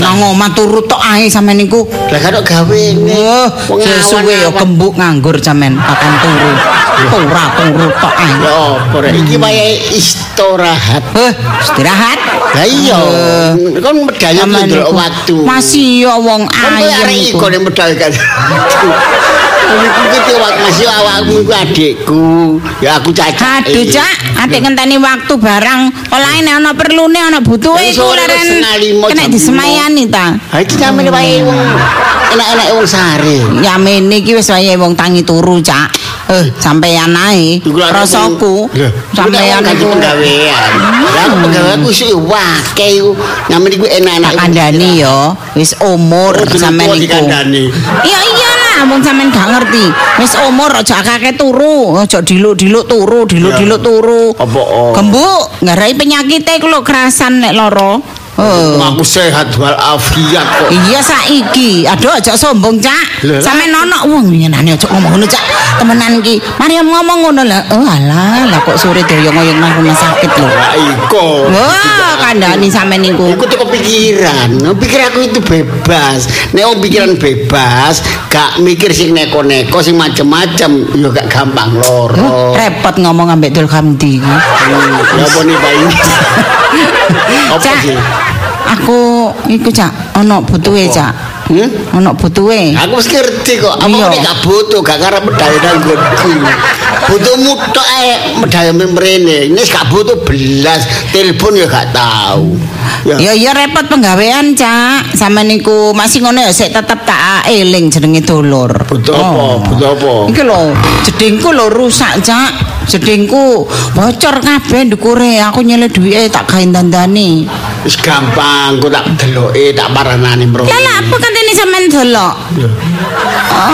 nang omah turu tok ae sampean niku. Lah kan gawene. Wah, Wong sesuwe ya awan-awan. gembuk nganggur sampean akan turu. Ora turu tok ae. Ya apa rek iki wayahe istirahat. Eh, istirahat. Lah iya, Eh, kon Sampean ndelok waktu. Masih ya wong Kon arek niku. iku nek medal kan. Masih awakmu iku adikku. Ya aku cacat. Aduh, Cak, atik ngenteni waktu barang. Olahe nek ana perlune ana butuhe iku leren. Kena disemayani ta. Ha iki namene wae wong enak-enak wong sare. Ya mene iki wis wayahe wong tangi turu, Cak. Eh, sampeyan ae. Rasaku. Sampeyan iku iku penggawean. Lah penggaweanku sih wake iku. Namene iku enak-enak. kandhani ya. Wis umur Oh, sampean iku. Iya wong sampean gak ngerti. Wis umur aja akeh turu, aja diluk-diluk turu, diluk-diluk turu. Apa, oh? Gembuk, ngarai penyakite ku lho kerasan nek lara. Oh. Aku sehat wal afiat kok. Iya saiki. Aduh aja sombong, Cak. Sampe nono wong nyenane aja ngomong ngono, Cak. Temenan iki. Mariam ngomong ngono lah. Oh alah, lah kok sore doyong-oyong nang rumah sakit lho. Lah iko. Wah, kandhani sampean niku. Iku tuh kepikiran, pikir aku itu bebas. Nek wong pikiran bebas, gak mikir sing neko-neko sing macem-macem, yo gak gampang loro. Repot ngomong ambek Dul Hamdi. iki. Hmm, Ya apa nih Pak? Apa sih? Aku iku Cak, ana butuhe Cak. Hmm? Ana butuhe. Aku wis ngerti kok. Apa nek gak butuh, gak karep medal nang nggonku. Butuhmu tok ae medal mrene. Ini gak butuh belas, telepon ya gak tahu. Ya. Ya repot penggawean, Cak. Sampe niku masih ngono ya sik tetep tak eling jenenge dulur. Butuh apa? Butuh apa? Iki lho, jedingku lho rusak, Cak. Jedingku bocor kabeh ndukure. Aku nyele duwike tak gawe dandani. Wis gampang, kok tak deloke, tak paranani. Ya lah apa katene sampean delok?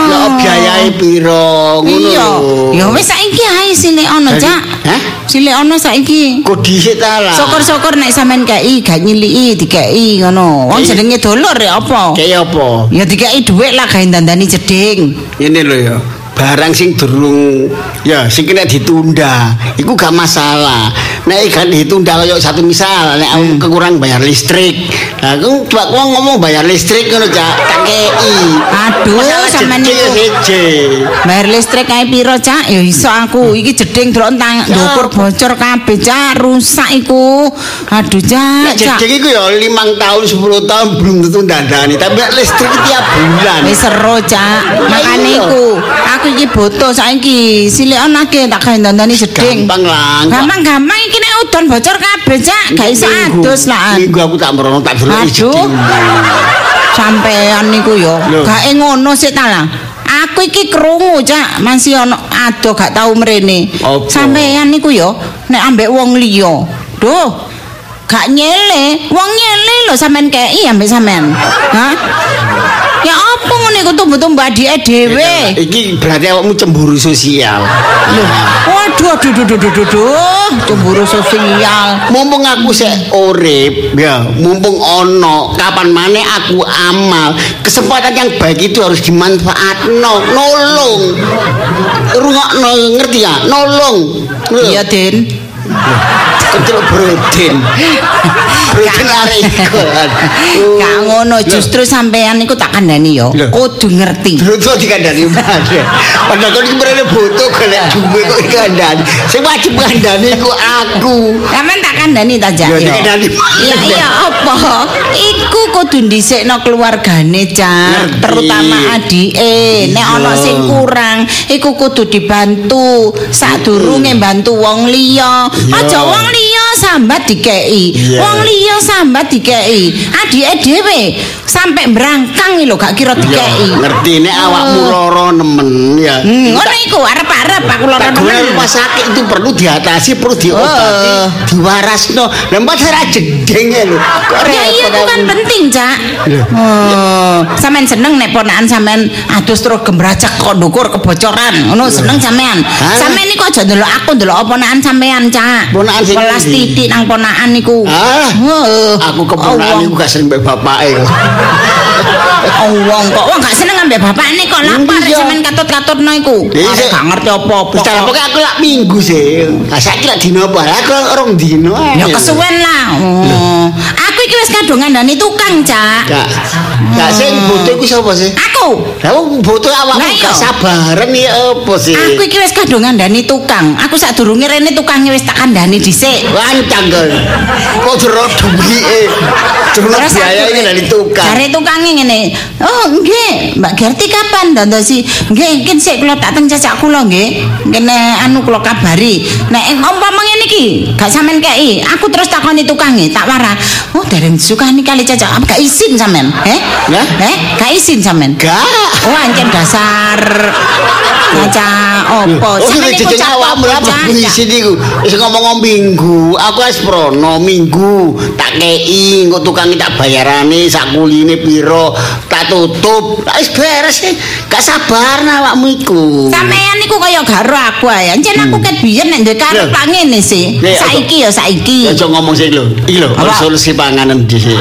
Ya biayae piro ngono Iya. lho. Ya wis saiki ae sile ono, Cak. Hah? Sile ono saiki. Kok dhisik ta lah. Syukur-syukur nek sampean kei gak nyiliki dikei ngono. Wong Kei- jenenge dulur ya apa? Kayak apa? Ya dikei dhuwit lah gawe dandani jeding. Ini lho ya. Barang sing durung ya sing kena ditunda, iku gak masalah. Nek gak ditunda kaya satu misal, nek aku kekurangan bayar listrik. Lah aku coba wong ngomong bayar listrik ngono Cak, tak kei. Aduh, sampean niku. Bayar listrik kae piro, Cak? Ya iso aku. Iki jeding delok tang Ya. ndukur bocor kabeh, Cak. Rusak iku. Aduh, Cak. Jeding iku ya 5 tahun 10 tahun belum tentu dandani, tapi listrik tiap bulan. Wis seru, Cak. Makane iya. iku, aku iki butuh saiki. Silik anake tak gawe dandani jeding. Gampang lah. Gampang-gampang iki nek udon bocor kabeh, Cak. Gak iso adus lah. Minggu aku tak merono tak Aduh. jeding. Sampean niku Lho. gak ngono sik ta lah. Aku iki krungu, Cak, masih ana ado gak tau mrene. Sampean niku ya nek ambek wong liya. Duh. Gak nyele, wong nyele lho sampean kei ambek sampean. Hah? Ya apa ngene iku tumbuh-tumbuh adike dhewe. Iki berarti awakmu cemburu sosial. Loh, waduh aduh aduh aduh aduh, cemburu sosial. Mumpung aku sek urip, ya, mumpung ono, kapan mana aku amal. Kesempatan yang baik itu harus dimanfaatno, nolong. Rungokno ngerti ya? Nolong. Iya, Din. Kecelok Brodin. Brodin arek iku. Gak ngono, justru sampean niku tak kandhani. Lho. Kudu ngerti. Bruto dikandani mana? Padahal kau ini berani butuh golek duwe kok dikandani. Sing wajib kandani ku aku. Sampeyan tak kandhani ta, Jak? Ya, dikandani. Iya, iya apa? Iku kudu dhisikno keluargane. Cak. Terutama adike. Nek ana sing kurang, iku kudu dibantu. Sadurunge bantu wong liya. Aja wong liya sambat dikei. Iya. Wong liya sambat dikei. Adike dhewe sampe brangkang lho gak kira Ya, dikei. ngerti nek awakmu loro nemen ya. Hmm, ngono iku arep-arep aku guna nemen. rumah sakit itu perlu diatasi, perlu diobati, Oh. diwarasno. Lah masalah jedeng ya lho. Kok Ya iya repot itu kan aku. penting, Cak. Oh, sampean seneng nek ponakan sampean adus terus gembrajak kok ndukur kebocoran. Ngono seneng sampean. Sampean niku aja ndelok aku ndelok ponakan sampean, Cak. Ponakan sing Welas titik nang ponakan niku. Ah. Heeh. Aku keponakan Oh, iku gak sering mbek bapake kok. wong kok wong gak seneng ambek bapakne kok lapar sampean katut-katutno iku. Arek gak ngerti apa-apa. Wis kok. pokoke aku lak minggu sih. Lah saiki lak dino apa? Aku orang dino. ae. Ya kesuwen lah. Oh. Aku iki wis kadung ngandani tukang, Cak. Gak. Gak sing butuh iku sapa sih? Aku. Lah butuh awakmu gak sabaran ya apa sih? Aku iki wis kadung ngandani tukang. Aku sadurunge rene tukange wis tak kandhani dhisik. Wancang kan. Kok jero duwike. Jero biaya iki dari tukang. Jare tukange ngene. Oh, nggih, Mbak Gerti kapan ndandosi? Nggih, mungkin sik kula tak teng cacak kula nggih. Kene anu kula kabari. Nek umpama ngene iki, gak sampean kei, aku terus takoni tukange, tak warah. Oh, dereng disukani kali cacak. Apa gak izin sampean? Eh? Lah? Eh, gak izin sampean. Gak. Oh, ancen dasar cacak opo. Oh, Sampean iku awakmu opo, lah Cak? di sini ku. Wis ngomong minggu, aku wis prono minggu tak kei engko tukang tak bayarane sak kuline piro, tak tutup. Wis beres. Gak sabar awakmu iku. Sampean niku kaya garo aku ae. Encen aku ket biyen nek karep Lho. tak ngene sih. Saiki ya saiki. Ya aja ngomong sih lho. Iki lho, solusi panganan dhisik.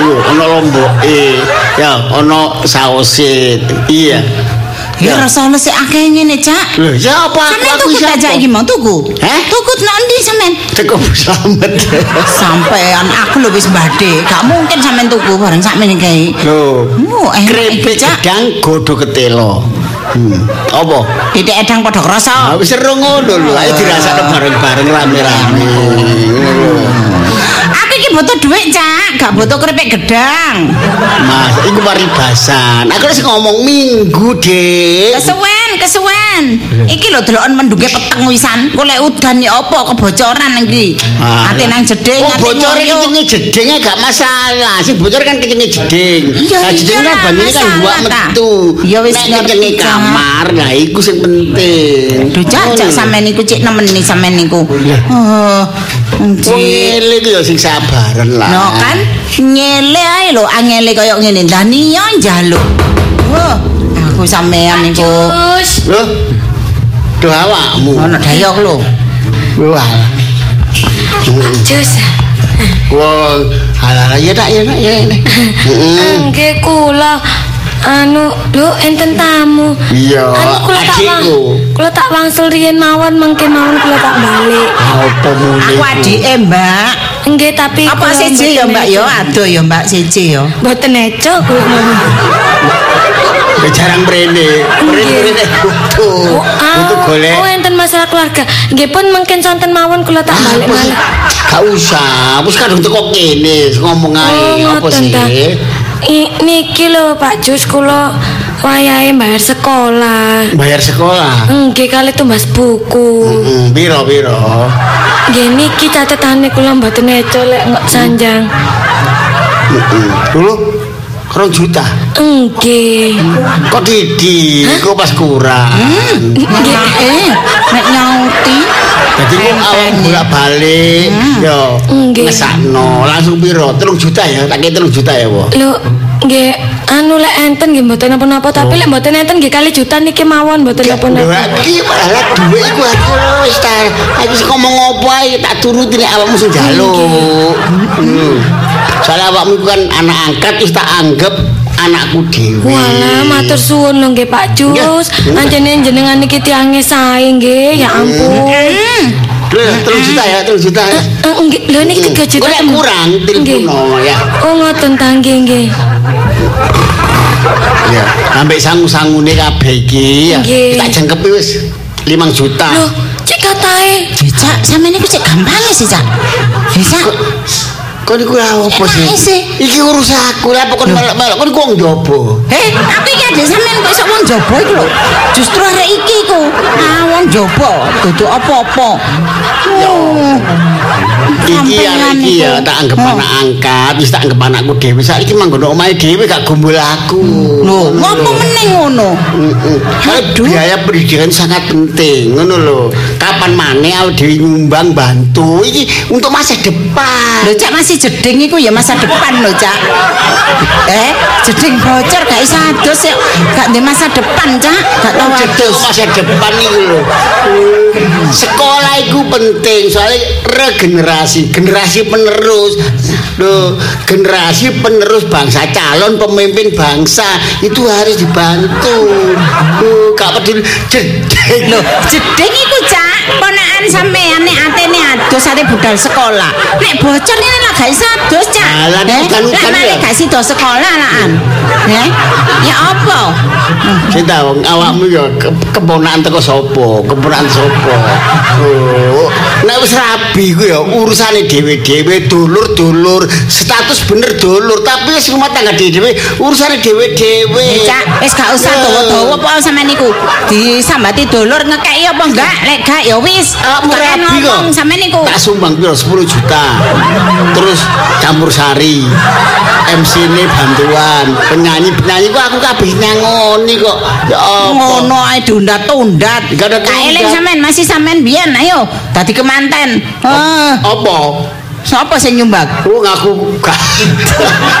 Iku ana lomboke, ya ana saose. Iya. Ya rasa sik akeh ngene, Cak. Lho, ya apa aku siapa? tak iki mau tuku? Heh? Tuku nang ndi sampean? Teko slamet. Sampean aku lho wis badhe. Gak mungkin sampean tuku bareng sakmene kae. Lho, Oh, enak krepek gedang godho ketelo. Hmm. Apa? Titik edang padha krasa. Ah wis seru ngono lho. Ayo dirasakno bareng-bareng rame-rame. Aku iki butuh duit, Cak. Gak butuh keripik gedang. Mas, iku paribasan. Aku wis ngomong minggu, Dik. Kesuwen, kesuwen. Iki lho deloken mendunge peteng wisan. Golek udan ya apa kebocoran iki. Ah, Ate nang jeding, Oh, ate bocor kecenge jedenge gak masalah. Sing bocor kan kecenge jeding. Nah, jeding kan banyune kan buak metu. Ya wis ngerti, kamar, lah iku sing penting. Duh, Cak sampean niku cek nemeni sampean niku. Oh, ngele ku ya sing sabaran lah. No kan nyele ae lho angele koyo ngene ndani yo njaluk. Wah, aku sampean niku Loh. Duh awakmu. ono dayok lho. Wah. jus Wah, halala ya tak ya tak ya. Heeh. Nggih kula anu lho enten tamu. Iya, Anu kula tak wang, adikku. kula tak wangsul riyen mawon mengke mawon kula tak balik. Apa mule? Aku adike, Mbak. Nggih tapi Apa siji ya, Mbak yo? eco. Aduh ya, Mbak siji yo. Mboten eco kula mawon. Ya jarang mrene. Oh, Butuh ah, golek. oh enten masalah keluarga. Nggih pun mungkin sonten mawon kula tak balik Apa malah. Gak usah, wis kadung teko kene ngomong Oh, ae apa ngoten ta. sih? Niki lho Pak Jus kula wayahe bayar sekolah. Bayar sekolah. Nggih kali tumbas buku. Heeh, piro piro? Nggih niki catetane kula mboten eco lek sanjang. Heeh. Dulu rong juta. Nggih. Kok didi, kok pas kurang. Nggih. Eh, nek nyauti Jadi kok awak bolak-balik yo Nggih. ngesakno langsung piro? 3 juta ya, tak kira 3 juta ya, Bu. Lho, nggih anu lek enten nggih mboten napa-napa tapi lek mboten enten nggih kali juta niki mawon mboten Lho, napa-napa. iki malah dhuwit iku aku wis ta. Aku ngomong apa ae tak turuti nek awakmu sing njaluk. Soalnya awakmu kan anak angkat wis tak anggap anakku dhewe. Walah, matur suwun lho nggih Pak Jus. Anjene jenengan niki tiange sae nggih, ya ampun. 3 juta ya, 3 juta ya. Eh, Nggih, lho niki 3 juta. Temen. kurang telepono ya. Oh ngoten ta nggih nggih. Ya, sampai sangu-sangune kabeh iki ya. Tak jengkepi wis 5 juta. Lho, cek katae. Cak, sampean niku cek gampang sih, Cak. Bisa. Kok niku lha opo sih? Sih. Iki urusanku lah pokoknya melok-melok kok niku wong jobo. Eh, aku iki ada sampean kok iso wong jaba iku lho. Justru arek iki ku. Ah, wong jaba dudu apa-apa. Oh. Iki anak iki ya iku. tak anggap Oh. anak angkat, wis tak anggap anakku dhewe. Saiki manggono omahe dhewe gak gombol aku. Lho, ngopo meneh ngono? Aduh. Biaya pendidikan sangat penting, ngono lho. Kapan maneh awake dhewe nyumbang bantu iki untuk masa depan. Lho, Cak masih jeding iku ya masa depan lho, Cak. Eh, jeding bocor gak iso adus ya. Gak ndek masa depan, Cak. Gak tau adus. masa depan iku lho. Sekolah iku penting soalnya regenerasi, generasi penerus. Loh, generasi penerus bangsa, calon pemimpin bangsa itu harus dibantu. Loh, gak peduli jeding Lho, jeding iku cak, ponakan sampean nek atene ados ate budal sekolah. Nek bocor ngene lah gak iso ados cak. Eh, udan-udan lah, ya. gak sido sekolah laan. Eh, ya apa? Cinta wong awakmu ya ke- keponakan teko sapa? Keponakan sapa? Oh, nek wis rabi ku ya urusane dhewe-dhewe, dulur-dulur, status bener dulur, tapi wis rumah tangga dhewe urusane dhewe-dhewe. Eh, Cak, wis gak usah Ya. dawa-dawa apa sampean niku. Disambati dulur ngekeki apa enggak? Lek gak ya wis. Gak murabi kok. ngomong sampean niku. Tak sumbang piro 10 juta. Terus campur sari. MC ini bantuan, penyanyi-penyanyi kok aku kabeh nyangoni kok. Ya apa? ngono ae dundat-tundat. Gak ada Gak eling tundat. sampean masih sampean biyen ayo dadi kemanten. Eh, Apa? Sapa sing nyumbang? Wong aku gak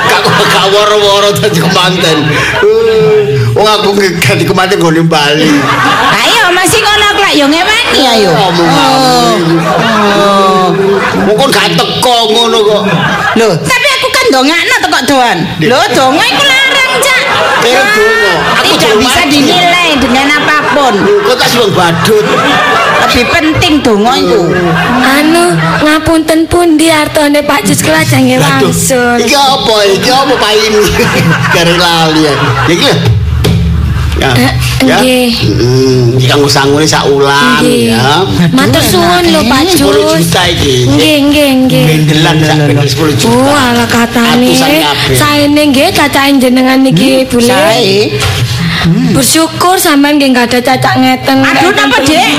gak gak woro-woro dadi kemanten. Eh, Wong aku ganti kemanten gone Bali. Ayo masih ngono aku lak yo ngewani ayo. Oh. Mungkin gak teko ngono kok. Loh, tapi aku kan dongakno tekok doan. Loh, donga iku larang, Cak. Aku Tidak bisa dinilai dengan apapun. Kok tak sumbang badut. Lebih penting donga iku. Anu, ngapunten pundi artone Pak Jus Aduh, wangsul. Iki apa? Iki apa Pak ini? Gare lali ya. Ya iki lho. Ya. Eh, Ya. nggih. Hmm, iki kanggo sangune sak ulang ya. Matur suwun lho Pak 10 Jus. juta iki. Nggih, nggih, nggih. Bendelan sak bendel 10 juta. Oh, ala katane. Saene nggih cacahe jenengan niki Hmm, bule. Sae. Bersyukur sampean nggih enggak ada cacak ngeten. Aduh, napa, Dek?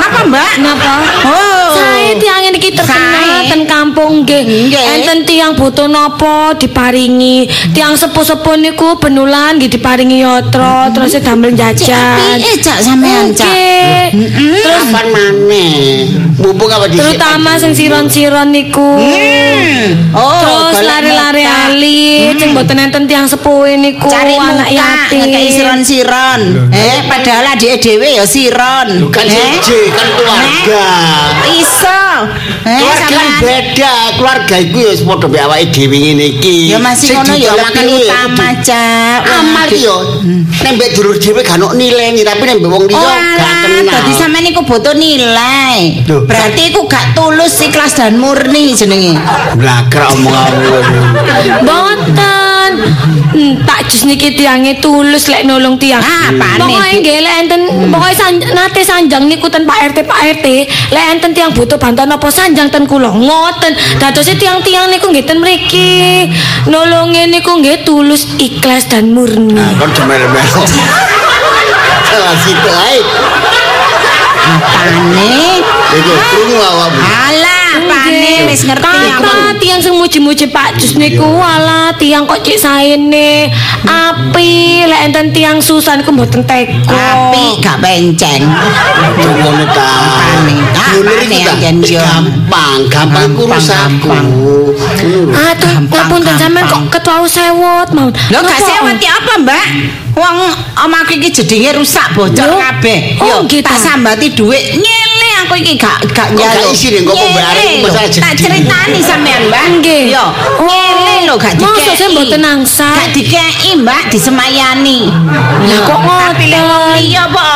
Napa, Mbak? Napa? Oh. Saya tiang niki terkenal Sae. ten kampung nggih. Enten tiang butuh napa diparingi. Tiang sepuh-sepuh niku benulan nggih diparingi yatra terus damel jajan. Eh, Cak sampean, Cak. Nggih. Terus Kapan maneh? Mumpung apa dhisik? terutama sing siron-siron niku. Hmm. Oh, Terus lari-lari muka. alit sing mboten enten tiang sepuh niku cari anak yatim. ngekei siron-siron eh padahal adike dhewe ya siron Bukan eh siji, kan keluarga. iso eh Keluarga beda, keluarga iku ya padha mbek awake dhewe ngene iki. ya masih ngono ya makan utama cak Amal ki yo. Nek mbek dulur dhewe gak ono nilai tapi nek mbek wong liya Oh gak kenal. dadi sampean iku butuh nilai. Berarti iku gak tulus, ikhlas dan murni jenenge. blakrak omonganmu. Boten. Hmm, tak jus niki tiange tulus lek nolong tiang. Ah, apane, Pokoke nggih lek enten pokoke san- nate sanjang niku ten Pak RT Pak RT, lek enten tiang butuh bantuan apa sanjang ten kula ngoten. Dadose tiang-tiang niku nggih ten mriki. Nolonge niku nggih tulus, ikhlas dan murni. Nah, kon jemel-mel. Salah situ ae. Apane? Iku krungu awakmu. Alah, apane wis ngerti. Kata tiang sing muji-muji Pak Jus niku wala tiang kok cek saene api lek enten tiang susah niku mboten teko. Tapi gak penceng. ngono ta. Dulur iki gampang, gampang Gampang, urusanku. gampang. Aduh, Gampang, ngapunten sampean kok ketua sewot mau. Lho gak sewet ya apa, Mbak? Wong omaku iki jedinge rusak bocor kabeh. Oh, Yo, tak sambati dhuwit aku iki gak gak Kok nih, kok Nyele pembayaran lho. masalah Tak jeding. ceritani sampean, Mbak. Nggih. Yo, nyele lho gak dikeki. Mosok saya mboten nangsal. Gak dikeki, Mbak, disemayani. Lah, kok Tapi lek wong ngoten? liya apa?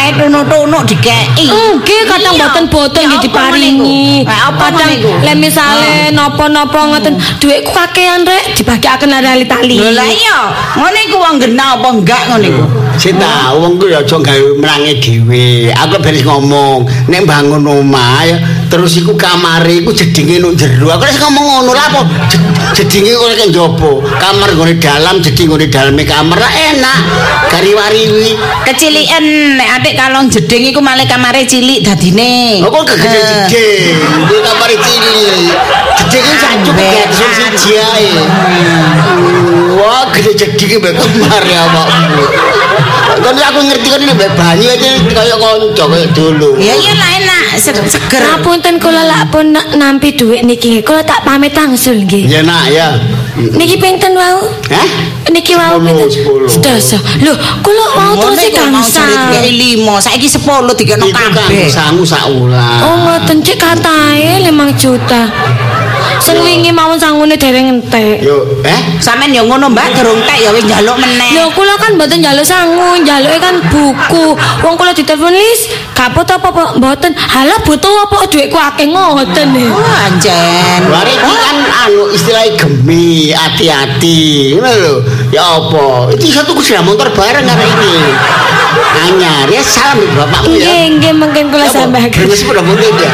Kae tunuk-tunuk dikeki. Nggih, kadang Iya. boten boten Ya, nggih apa diparingi. ngono iku? Eh, apa Kadang lek misale napa-napa ngoten, dhuwitku kakean rek dibagiaken arek tali. Lho lah iya, ngono iku wong genah apa enggak ngono iku? Sing tau wong ku ya aja gawe merangi dhewe. Aku beres ngomong, nek bangun omah ya terus iku kamare iku jedinge nang jero. Aku wis ngomong ngono lah apa je- jedinge kok nek njaba. Kamar gone dalam, jeding gone daleme kamar enak. Gari-wariwi. Keciliken nek atik kalong jeding iku malah kamare cilik dadine. Oh kok gak gede jeding. Kuwi kamare cilik. Jeding sak cukup Ambekan. ya siji ae. Wah, gede jedinge mbek kamar ya awakmu. Kan aku ngerti kan ini mbek banyu aja kaya kanca kaya dulu. Ya iya lah enak, se- seger. Ngapunten kula lak pun na- nampi dhuwit niki. Kula tak pamit tangsul nggih. Ya nak ya. Niki pinten wau? Hah? Niki wau pinten? sepuluh. Sedasa. Lho, kula mau terus gangsal. cari limo, saiki 10 dikene Itu kan kabeh. samu saulah. Oh ngoten cek katae 5 juta. Sing wingi mawon sangune dereng entek. Yo, eh? Sampeyan ya ngono Mbak, durung tek ya wis njaluk meneh. Lho kula kan mboten njaluk sangu, njaluke kan buku. Wong kula ditelepon lis, kapot apa apa mboten. Halah butuh apa dhuwitku akeh ngoten e. Oh, anjen. Lari iki kan anu istilahnya gemi, hati-hati. Ngono lho. Ya apa? Itu satu kuda motor bareng hari ini. Anyar ya salam ibu bapakmu ya. Nggih, nggih mungkin kula sampaikan. Beringas pada putih ya.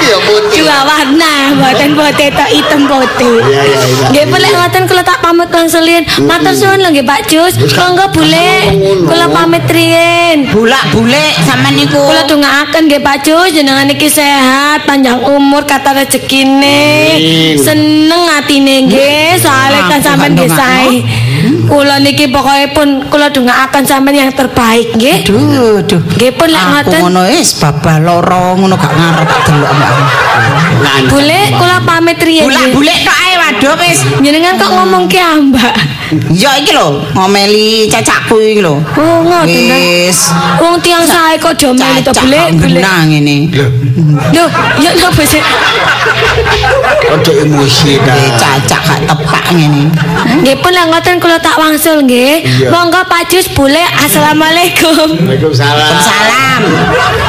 Ya putih. Warna, mboten putih tok hitam putih. Iya, iya, iya. Nggih, boleh ngoten kula tak pamit wangsulin. Matur suwun lho nggih Pak Jus. Monggo boleh kula pamit riyen. Bulak-bulik sampean niku. Kula dongaaken nggih Pak Jus jenengan iki sehat, panjang umur, kata rezekine. Seneng atine nggih, soalnya kan sampean nggih. Kula niki pokoke pun kula dongaaken sampean yang terbaik nggih. Duh, duh. Nggih pun lek Aku ngoten. ngono wis babah loro ngono gak ngarep delok. Boleh kula pamit riyen. nggih. Bulak-bulik tok ae waduh wis. Jenengan kok ngomong ki ambak. Ya iki lho, ngomeli cacakku iki lho. Oh, ngoten ta. Wis. Wong tiang sae kok domeli to Cacak boleh kok boleh. genah ngene. Lho, ya napa sih? Ada emosi dah. Eh, Cacak gak tepak ngene. Nggih pun lek ngoten kula tak wangsul nggih. Monggo Pak Jus boleh. Assalamualaikum. Waalaikumsalam. Salam.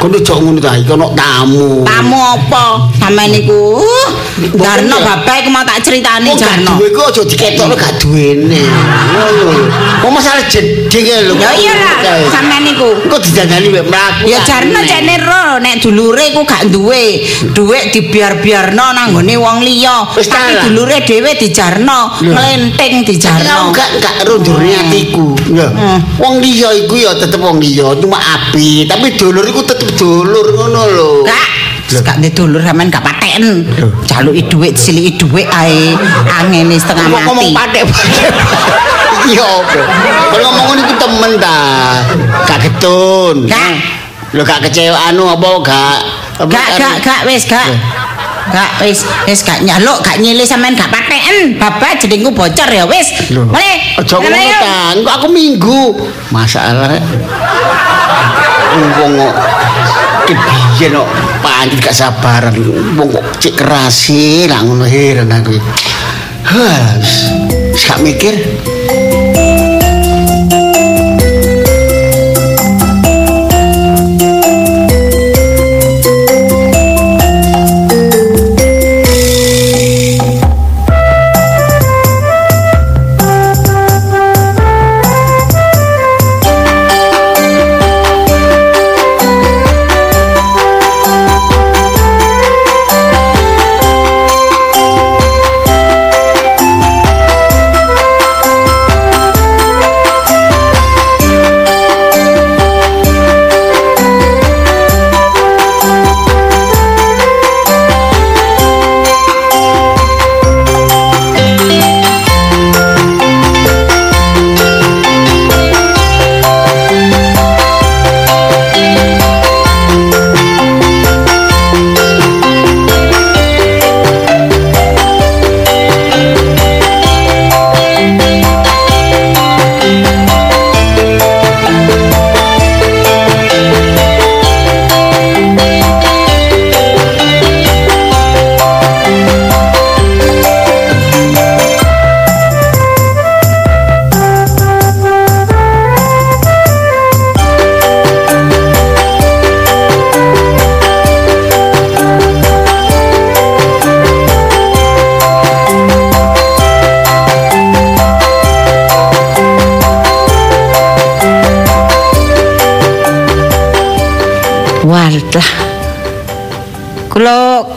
Kono jok ngono ta, iki ono tamu. Tamu apa? Sampeyan niku uh, Darno bapak iku mau tak critani gak Jarno. duwe ku aja diketokno gak duwene. Wong masalah jeding e lho. Ya iya lah, sampeyan niku. Kok didandani mek mlaku. Ya Jarno cene ro nek dulure ku gak duwe dhuwit dibiar-biarno nang nggone wong liya. Tapi dulure dhewe dijarno, Lho. nglenting Aku dijarno. gak gak rundurne atiku. Ya. Wong liya iku ya tetep wong liya, cuma api, tapi dulur iku tetep dulur ngono lho. Gak gak ndek dulur sampean gak paten. Jaluki dhuwit siliki dhuwit ae angene setengah Kok ngomong mati. Iya apa? Kalau ngomong ngono iku temen ta. Gak getun. Gak. Lho gak kecewa anu apa gak Gak gak gak wis gak. Gak wis wis gak nyaluk gak nyilih sampean gak paten. Bapak jenengku bocor ya wis. Mulai. Aja ngono ta. Engko aku minggu. Masalah wong kebiyen kok pancet gak sabaran. Wong kok cek kerasi lah ngono heran aku. Hah, gak mikir.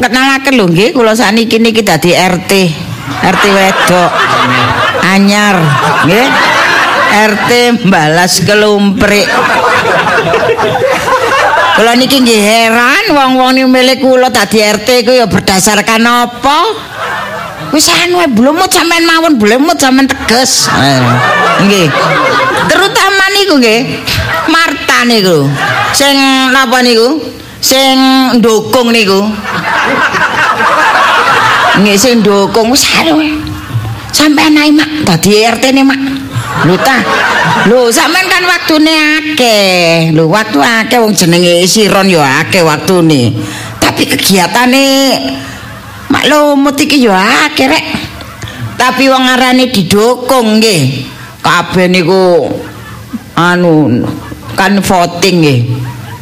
Kenalaken lho nggih, kula saniki niki dadi RT. RT wedok. Anyar, nggih. RT balas kelumprik. Kula niki nggih heran wong-wong niki milih kula dadi RT ku ya berdasarkan apa? Wis anu ae blemut sampean mawon blemut sampean teges. Eh, Nggih. Terutama niku nggih. Marta niku. Sing napa niku? Sing ndukung niku. Nggih sing ndukung ae. Sampean ae mak dadi RT ne mak. Lho ta. Lho sampean kan waktune akeh. Lho waktu akeh wong jenenge Siron ya akeh waktune. Tapi kegiatane maklumut iki ya akeh rek. Tapi wong arane didukung nggih. Kabeh niku anu kan voting nggih.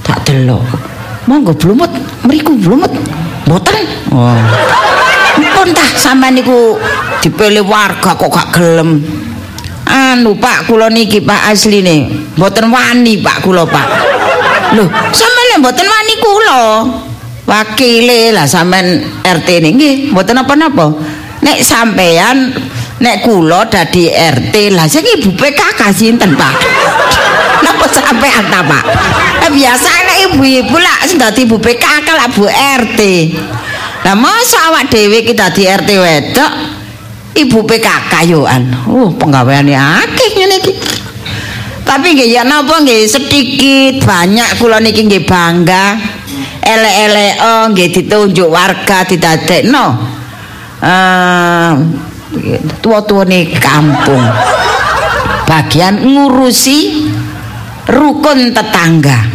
Tak delok. Monggo blumut, mriku blumut. Mboten. Oh. Tah sampean niku dipilih warga kok gak gelem. Anu Pak, kula niki Pak asline mboten wani Pak kula Pak. Loh, sampean mboten wani kula. Wakile lah sampean RT nggih, mboten apa-napa. Nek sampean nek kula dadi RT lah sing ibu PKK sinten Pak? Napa sampean ta Pak? Eh, biasa nek ibu-ibu lah sing dadi ibu PKK lah Bu RT. Lah masa awak dhewe iki dadi RT wedok ibu PKK yoan. Oh, penggaweane akeh ngene iki. Tapi nggih ya napa nggih sedikit banyak kula niki nggih bangga. Elek-elek oh nggih ditunjuk warga didadekno. Eh tua-tuane kampung. Bagian ngurusi rukun tetangga.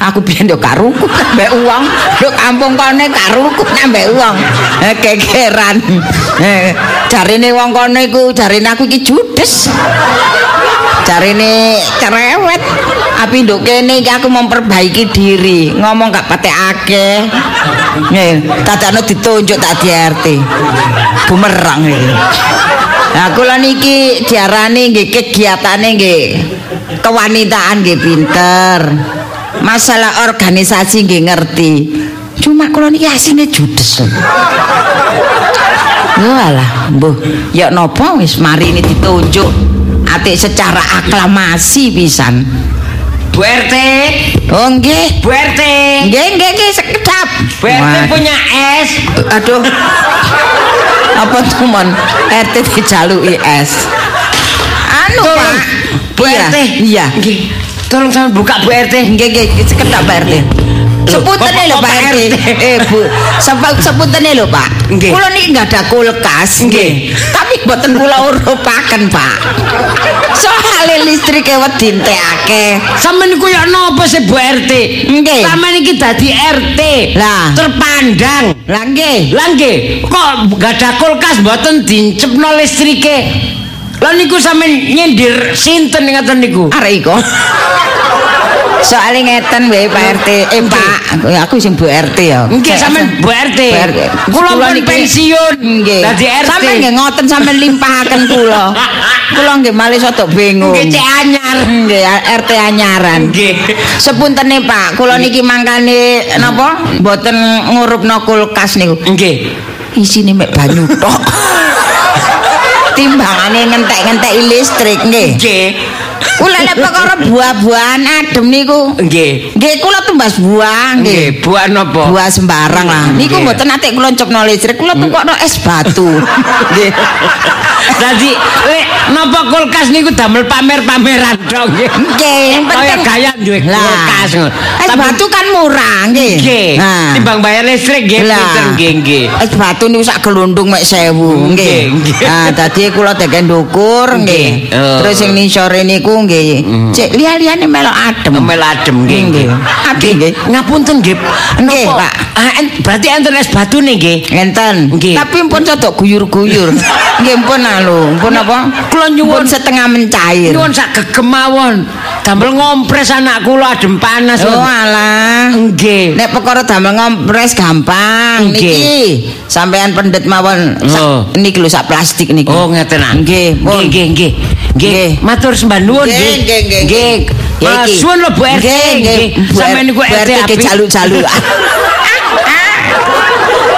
Aku biyen yo gak rukun ambek uang, yo kampung kene gak rukun ambek uang. Eh kekeran. Eh jarine wong kono iku jarine aku iki judes. Jarine cerewet. Api nduk kene iki aku memperbaiki diri, ngomong gak patek akeh. Nggih, dadane ditunjuk tak di RT. Bumerang iki. Nah, kula niki diarani nggih kegiatane nggih kewanitaan nggih pinter. Masalah organisasi nggih ngerti. Cuma kula niki asine judes. Walah, mbuh, ya napa wis mari ini ditunjuk atik secara aklamasi pisan. Bu RT, Oh nggih. Bu RT, Nggih, nggih, nggih, sekedap. Bu RT punya es. Aduh. Apa tuh mon? RT dijaluki es. Anu, Pak. Bu Iya, RT. Iya. Nggih. Tolong sampean buka Bu RT. Nggih, nggih, sekedap Pak RT. Sepuntene lho Pak RT. Eh, Bu. Sepa- Sepuntene lho, Pak. Nggih. Kula niki enggak ada kulkas, Nggih. Tapi mboten kula urupaken, Pak. Soale listrike wedi entekake. Sampeyan niku ya napa sih Bu RT? Nggih. Sampeyan iki dadi RT. Lah. terpandang. Lah nggih. Lah nggih, kok gak ada kulkas mboten dincepno listrike? Lah niku sampeyan nyindir sinten ngaten niku? Arek iko. Soale ngeten wae Pak RT. Eh Pak, aku sing Bu RT ya. Nggih sampean Bu RT. Kula pun pensiun. Nggih. Dadi RT. Sampeyan nggih ngoten sampeyan limpahaken kula. Kula nggih malih rada bingung. Nggih cek anyar. Nggih RT anyaran. Nggih. Sepuntene Pak, kula niki mangkane napa? Mboten ngurupno kulkas niku. Nggih. Isine mek banyu tok. Timbangane ngentek-ngentek listrik nggih. Nggih. Kula lek perkara buah-buahan adem niku. Nggih. Nggih kula tumbas buah nggih. Nggih, buah napa? Buah sembarang lah. Niku mboten nate kula cepno listrik, kula tukokno es batu. Nggih. Dadi lek napa kulkas niku damel pamer-pameran tok nggih. Nggih, Kaya gaya duwe kulkas. Es batu kan murah nggih. Nggih. Timbang bayar listrik nggih nggih nggih. Es batu niku sak gelundung mek 1000 nggih. Nggih. Nah, dadi kula deken ndukur nggih. Nggih. Oh. Terus sing nisore niku nggih. Cek liya-liyane melok adem. Mel adem nggih nggih. Adem nggih. Ngapunten nggih. Pak. Ah, berarti enten es batu nih nggih. Nggih. Tapi pun cocok guyur-guyur. Nggih pun anu, pun apa? Kula nyuwun setengah mencair. Nyuwun sak gegemawon. Damel ngompres anak kula adem panas. Oh alah. Nggih. Nek perkara damel ngompres gampang Nggih. niki. Sampean pendet mawon sak Oh. niki lho sak plastik niki. Oh ngeten ah. Nggih nggih nggih. Nggih. Nggih. Matur sembah nuwun Nggih. Suwun lho Bu RT. Nggih, Sampeyan niku RT jaluk-jaluk.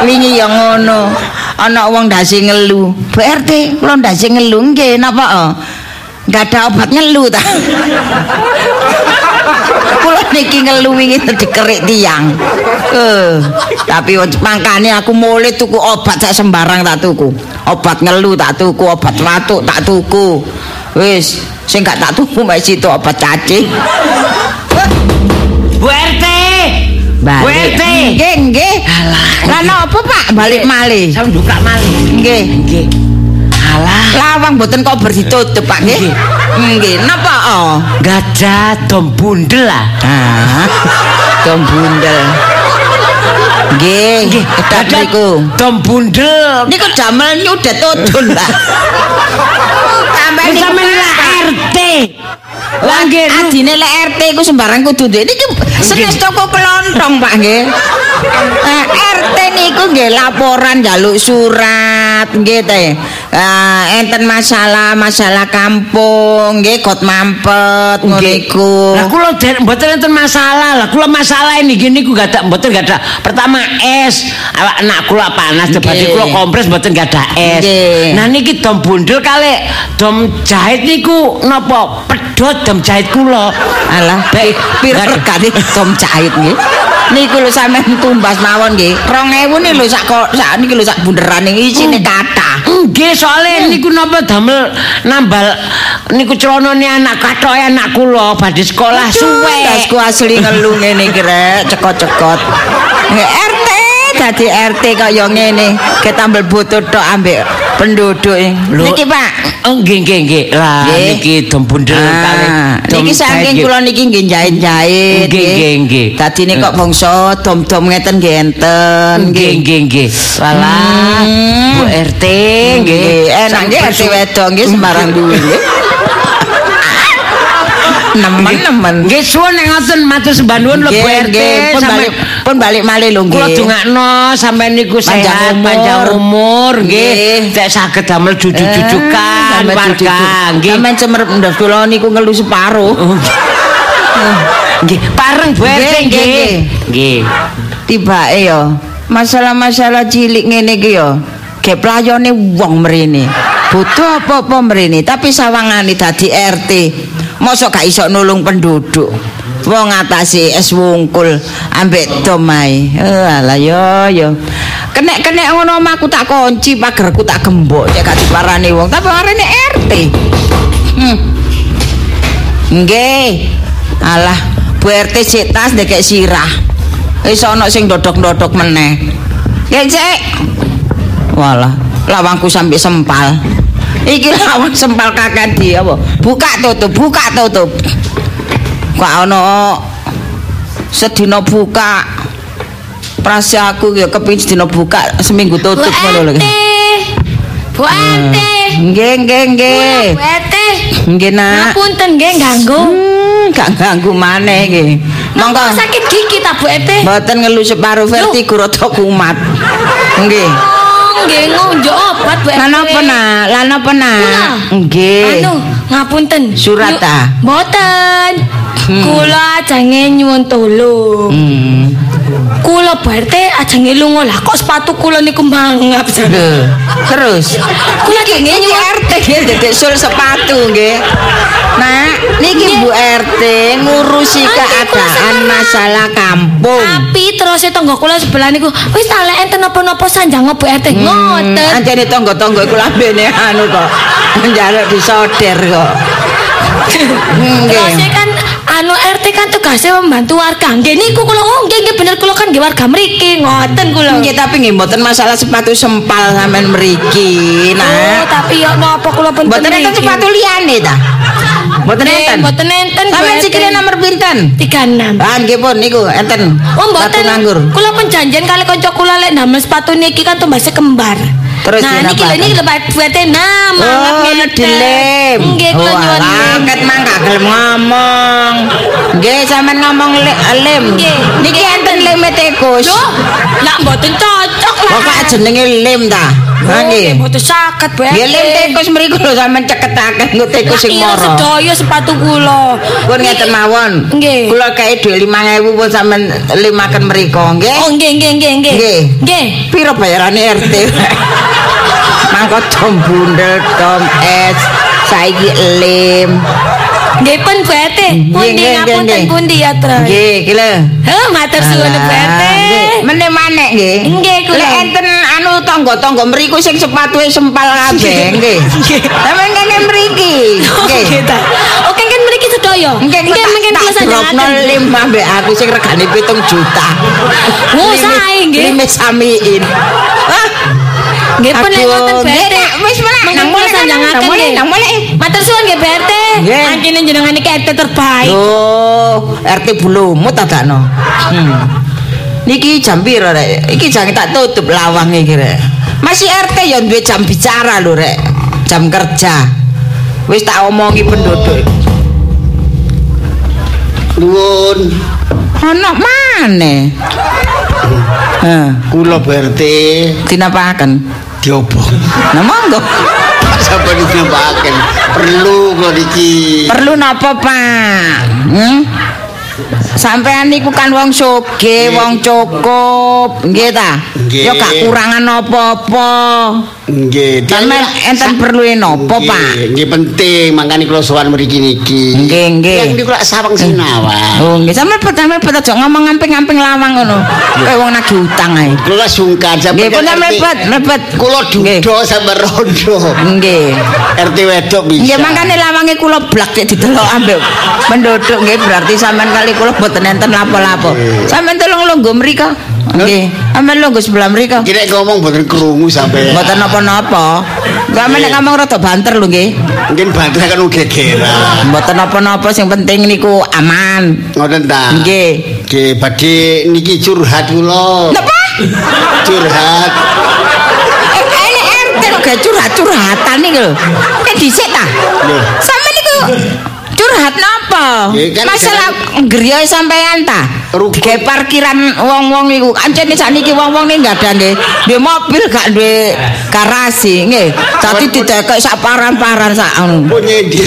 Wingi ya ngono. Ana wong ndase ngelu. Bu RT, kula ndase ngelu nggih napa? oh? Enggak ada obat ngelu ta. Niki ngelu wingi dikerik tiang. Eh, tapi mangkane aku mulai tuku obat sak sembarang tak tuku. Obat ngelu tak tuku, obat watuk tak tuku. Wis, sing gak tak tuku mek situ obat cacing. Bu RT. Bu RT. Nggih, nggih. Lah napa, Pak? Balik malih. Saya buka malih. Nggih. Nggih. Alah, Lawang mboten kok ditutup, Pak nggih. Nggih, napa oh? gajah dom bundel lah. Ah. Dom bundel. Nggih, kedah niku. dom bundel. Niku damel nyudet tudun, Pak. Sampai lah RT. Lah nggih, Adine lek RT ku sembarang kudu duwe. Niki senes toko kelontong, Pak nggih. Eh, RT niku nggih laporan njaluk surat nggih teh. Ah, enten masalah masalah kampung nggih got mampet ngono iku. Lah kula mboten enten masalah. Lah kula masalah ini gini ku gak ada mboten gak ada. Pertama es, awak anak kula panas debati Nggih. kula kompres mboten gak ada es. Nggih. Nah niki dom bundel kali dom jahit niku napa pedhot dom jahit kula. Alah, Baik. pir Lah, regane tom jahit nggih. Niku lho sampean tumbas mawon nggih. 2000 nih lho sak kok sak niki lho sak bunderan ning isine kathah. Nggih, soalnya niku napa damel nambal niku celanane anak kathoke anak kula badhe sekolah suwe. Dasku asli ngelu ngene iki rek, cekot-cekot. RT dadi RT kaya ngene, ketambel butuh tok ambek penduduk. Niki, Pak. Oh, nggih nggih nggih. Lah niki dom bundel kali. Ah, niki saking kula niki nggih jahit-jahit. Nggih, nggih, nggih. Dadi nek kok bangsa dom-dom ngeten nggih enten. Nggih nggih nggih. Walah, Hmm. Bu RT nggih. Nggih, enak nggih RT wedok nggih sembarang duwe nggih. Nemen-nemen. Nggih suwun nek ngoten matur sembah nuwun lho Bu RT. pun balik pun balik malih lho Kula nggih. dongakno sampean niku sehat, panjang umur nggih. Nek saged damel jujuk-jujukan Eh, warga nggih. Sampeyan cemer ndas kula niku ngelu separuh. Nggih, pareng Bu RT Nggih, nggih. Tibake yo. Masalah-masalah cilik ngene iki yo. Ge playone wong mrene. Butuh apa-apa mrene, tapi sawangane dadi RT. Mosok gak iso nulung penduduk. Wong ngatasi es wungkul ambek domai. Eh alah yo yo. Kenek-kenek ngono omahku tak kunci, pagerku tak gembok cek gak diparani wong, tapi arene RT. Hmm. Nggih. Alah, Bu RT sik tas ndekek sirah. Wis ana sing dodok-dodok meneh. Ya, Cek. Walah, lawangku sampai sempal. Iki lawang sempal kakak di apa? Buka tutup, buka tutup. Kok ana sedina buka. Prase aku ya kepingin sedina buka seminggu tutup ngono lho. Bu RT. Nggih, nggih, nggih. Bu RT. Nggih, Nak. Ngapunten nggih ganggu. Hmm, gak ganggu maneh nggih. Monggo sakit gigi ta Bu RT? mboten ngelu separuh vertigo rada kumat. Nggih. Nggih ngunjuk obat Bu. Lan apa nak? Lan apa nak? Kula. Nggih. Anu, ngapunten. Surat ta? Mboten. Kula ajange nyuwun tulung. Hmm. Kula Bu RT ajange lunga lah kok sepatu kula niku mangap. Lho, Terus Kula ajange Niki nyuwun RT nggih dedek sul sepatu nggih. Nak, niki Bu RT ngurusi keadaan masalah kampung. Tapi terus tangga kula sebelah niku wis tak lek enten napa-napa sanjang Bu RT. Ngoten. Anjane tangga-tangga iku lambene anu kok. Njaluk disoder kok. Hmm, Terus Nggih. kan anu RT kan tugasnya membantu warga. Nggih niku kula oh nggih nggih bener kula kan nggih warga mriki. Ngoten kula. Nggih tapi nggih mboten masalah sepatu sempal sampean mriki, Oh, Nak. tapi ya napa kula pun Mboten enten sepatu liyane ta? Mboten enten. mboten enten. Sampeyan sikile nomor pinten? 36. Ah nggih pun niku enten. Oh Sepatu mboten. nganggur. Kula pun janjian kali kanca kula lek ndamel sepatu niki kan tumbase kembar. Terus nah niki lho dinapakan? niki lebat buate nama Oh, dilem. Nggih kula oh, nyuwun. ket mang ngomong. Nggih, sampean ngomong le, lem. Nggih. Niki enten leme tikus. Loh, lah mboten cocok lah. Kok jenenge lem ta? Ha Oh, nggih. mboten saged Bu. Nggih lem tikus mriku lho sampean ceketaken nggo tikus sing Iya, moro. sedaya sepatu kula. Pun ngeten mawon. Nggih. Kula kae dhuwit 5000 pun sampean limaken mriku, nggih. Oh nggih nggih nggih nggih. Nggih. Nggih. Piro bayarane RT? Mangko dom bundel, dom es, saiki lem. Nggih pun Bu RT. Pundi ngapunten pundi ya, Tru? Nggih, lho. Heh, matur suwun Bu RT. Meneh maneh nggih. Nggih, kula. Lek enten anu tangga-tangga mriku sing sepatuhe sempal kabeh nggih. Sampeyan kene mriki. Nggih. Oke kan mriki sedaya. Nggih, Nggih mungkin kula tak sanjangaken. lim ambek aku sing regane 7 juta. Oh, Lime- sae nggih. Lime samiin. Hah? Nggih pun Aduh, ngoten wis mulai, Mungkin nang mulai, sanjangaken nang mulai, nggih. nang mulai. Matur suwun nggih Bu RT. Nggih. Angkene jenengan iki RT terbaik. Oh, RT Bulumut adakno. Hmm. Niki jam piro rek? Iki jangan tak tutup lawang iki rek. Masih RT ya duwe jam bicara lho rek. Jam kerja. Wis tak omongi penduduk. Nuwun. Ana maneh? Heh, Kula berarti dinapaken. Diobong. Nah monggo. Sampai dinampaken. Perlu kula iki. Perlu napa, Pak? Hmm? Sampean niku kan wong Nggih. wong cukup, nggih ta? Nggih. Ya gak kurangan apa-apa. Nggih. Sampeyan enten perluin napa, Nggih, Pak? Nggih penting mangkane kula sowan mriki niki. Nggih, nggih. Yang niku lak sawang sinawan. Oh, nggih sampean bet aja ngomong ngamping-ngamping lawang ngono. Kayak wong nagih utang ae. Kula sungkan Nggih, sampeyan. pun sampean RT. bet, mepet. Kula Nggih. dudo sampe rondo. Nggih. RT wedok bisa. Nggih mangkane lawange kula blak cek didelok ambek penduduk nggih berarti sampean kali kula boten enten lapo-lapo. Sampean tolong lungguh mriko. Nggih, sampean lungguh sebelah mriko. Kira ngomong boten krungu sampe. Mboten napa-napa. Sampeyan nek ngomong rada banter lho nggih. Mungkin bantu kan gegeran. Mboten napa-napa sing penting niku aman. Ngoten ta. Nggih. Nggih, badhe niki curhat kula. Napa? Curhat. Eh, RT kok curhat-curhatan nih lho. Kayak dhisik ta? Lho. Sampeyan niku curhat napa? Kan Masalah griya sampean ta? Digawe parkiran wong-wong niku. Ancene sakniki wong-wong ada nggih. Duwe mobil gak duwe garasi nggih. Dadi didekek sak paran-paran sak anu. Punya di.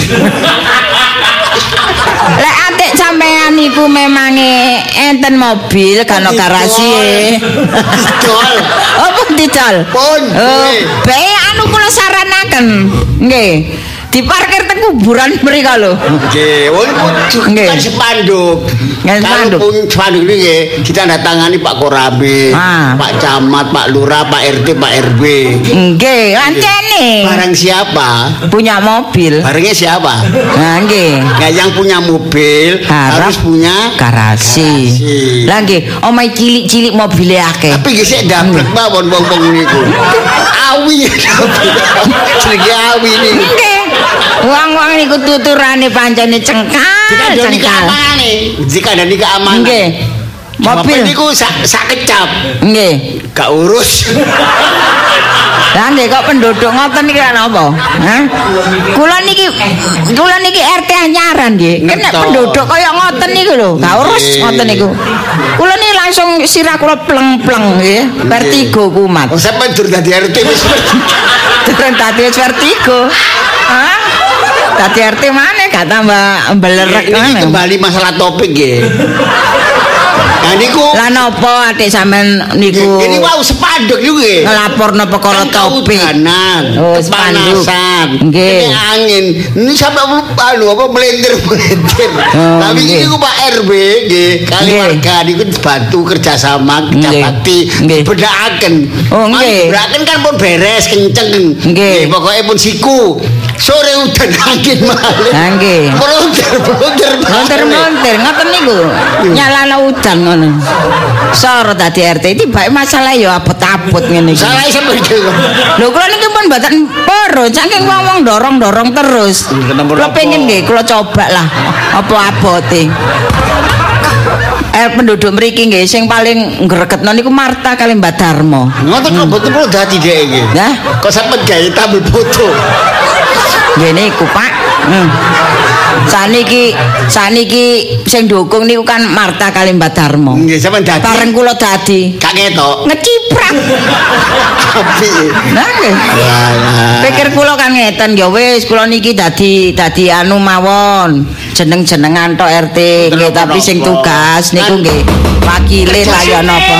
Lek atik sampean niku memange enten mobil ono garasi. e. Dol. Apa didol? Pun. Oh, bae anu kula saranaken. Nggih. Diparkir kuburan mriko lho. Nggih, wong Nggih. kan spanduk. Nggih, spanduk ini nggih, kita datangani Pak Korambe, Ah. Pak Camat, Pak Lurah, Pak RT, Pak RW. Nggih, ancene. Barang siapa? Punya mobil. Barangnya siapa? Nah, nggih. Nah, yang punya mobil Harap harus punya Garasi. Garasi. Lah nggih, omahe cilik-cilik mobile akeh. Tapi nggih sik dablek mawon wong-wong niku. Awi. Jenenge awi niku. Nggih. Wong-wong niku tuturane pancene cengkal, Dikandani cengkal. keamanan. Dikandani keamanan. Nggih. Mobil niku sak sak kecap. Nggih. Gak urus. Lah nggih kok penduduk ngoten niki lha napa? Hah? Kula niki kula niki RT anyaran nggih. Kan nek Ngertos. penduduk kaya ngoten niku lho, gak urus ngoten niku. Kula niki langsung sirah kula pleng-pleng nggih. Vertigo kumat. Oh, sampai dur dadi RT wis. Tadi wis vertigo. Hah? Tadi RT mana gak tambah belerek mana? kembali masalah topik nggih. Nah niku Lah napa atik sampean niku ini wau sepanduk niku nggih. ngelaporno perkara Kan topik? kaudanan, Oh, kepanasan, Nggih. ini angin. Ini sampai anu apa melintir-melintir. Oh, Tapi ini ku Pak RW nggih, kali warga niku bantu kerjasama Nggih. kecapati Nggih. bedakaken. Oh, nggih. Bedakaken kan pun beres kenceng. Nggih. pokoknya pun siku. Sore udan angin malih. Ha, nggih. Melontar-melontar. Montir-montir ngoten niku. Nyalana udan ngono. Sor dadi RT iki bae masalah ya abot-abot ngene iki. Salah gitu. Lho kula niki pun mboten poro, saking wong dorong-dorong terus. Kula pengen nggih kula coba lah apa abote. Eh penduduk mriki nggih sing paling ngreketno niku Marta kali Mbak Darmo. Ngoten kok betul-betul dadi dhek iki. Nah. Kok sampe gawe tampil foto. Nggih niku Pak. Hmm. Saniki saniki sing dukung niku kan Marta kali Mbak Darmo. Nggih, sampean dadi. Bareng kula dadi Gak ketok. ngeciprak. Tapi Nah, nggih. Pikir kula kan ngeten ya wis kula niki dadi dadi anu mawon. Jeneng-jenengan tok RT nggih tapi sing tugas niku nggih wakile lah ya napa.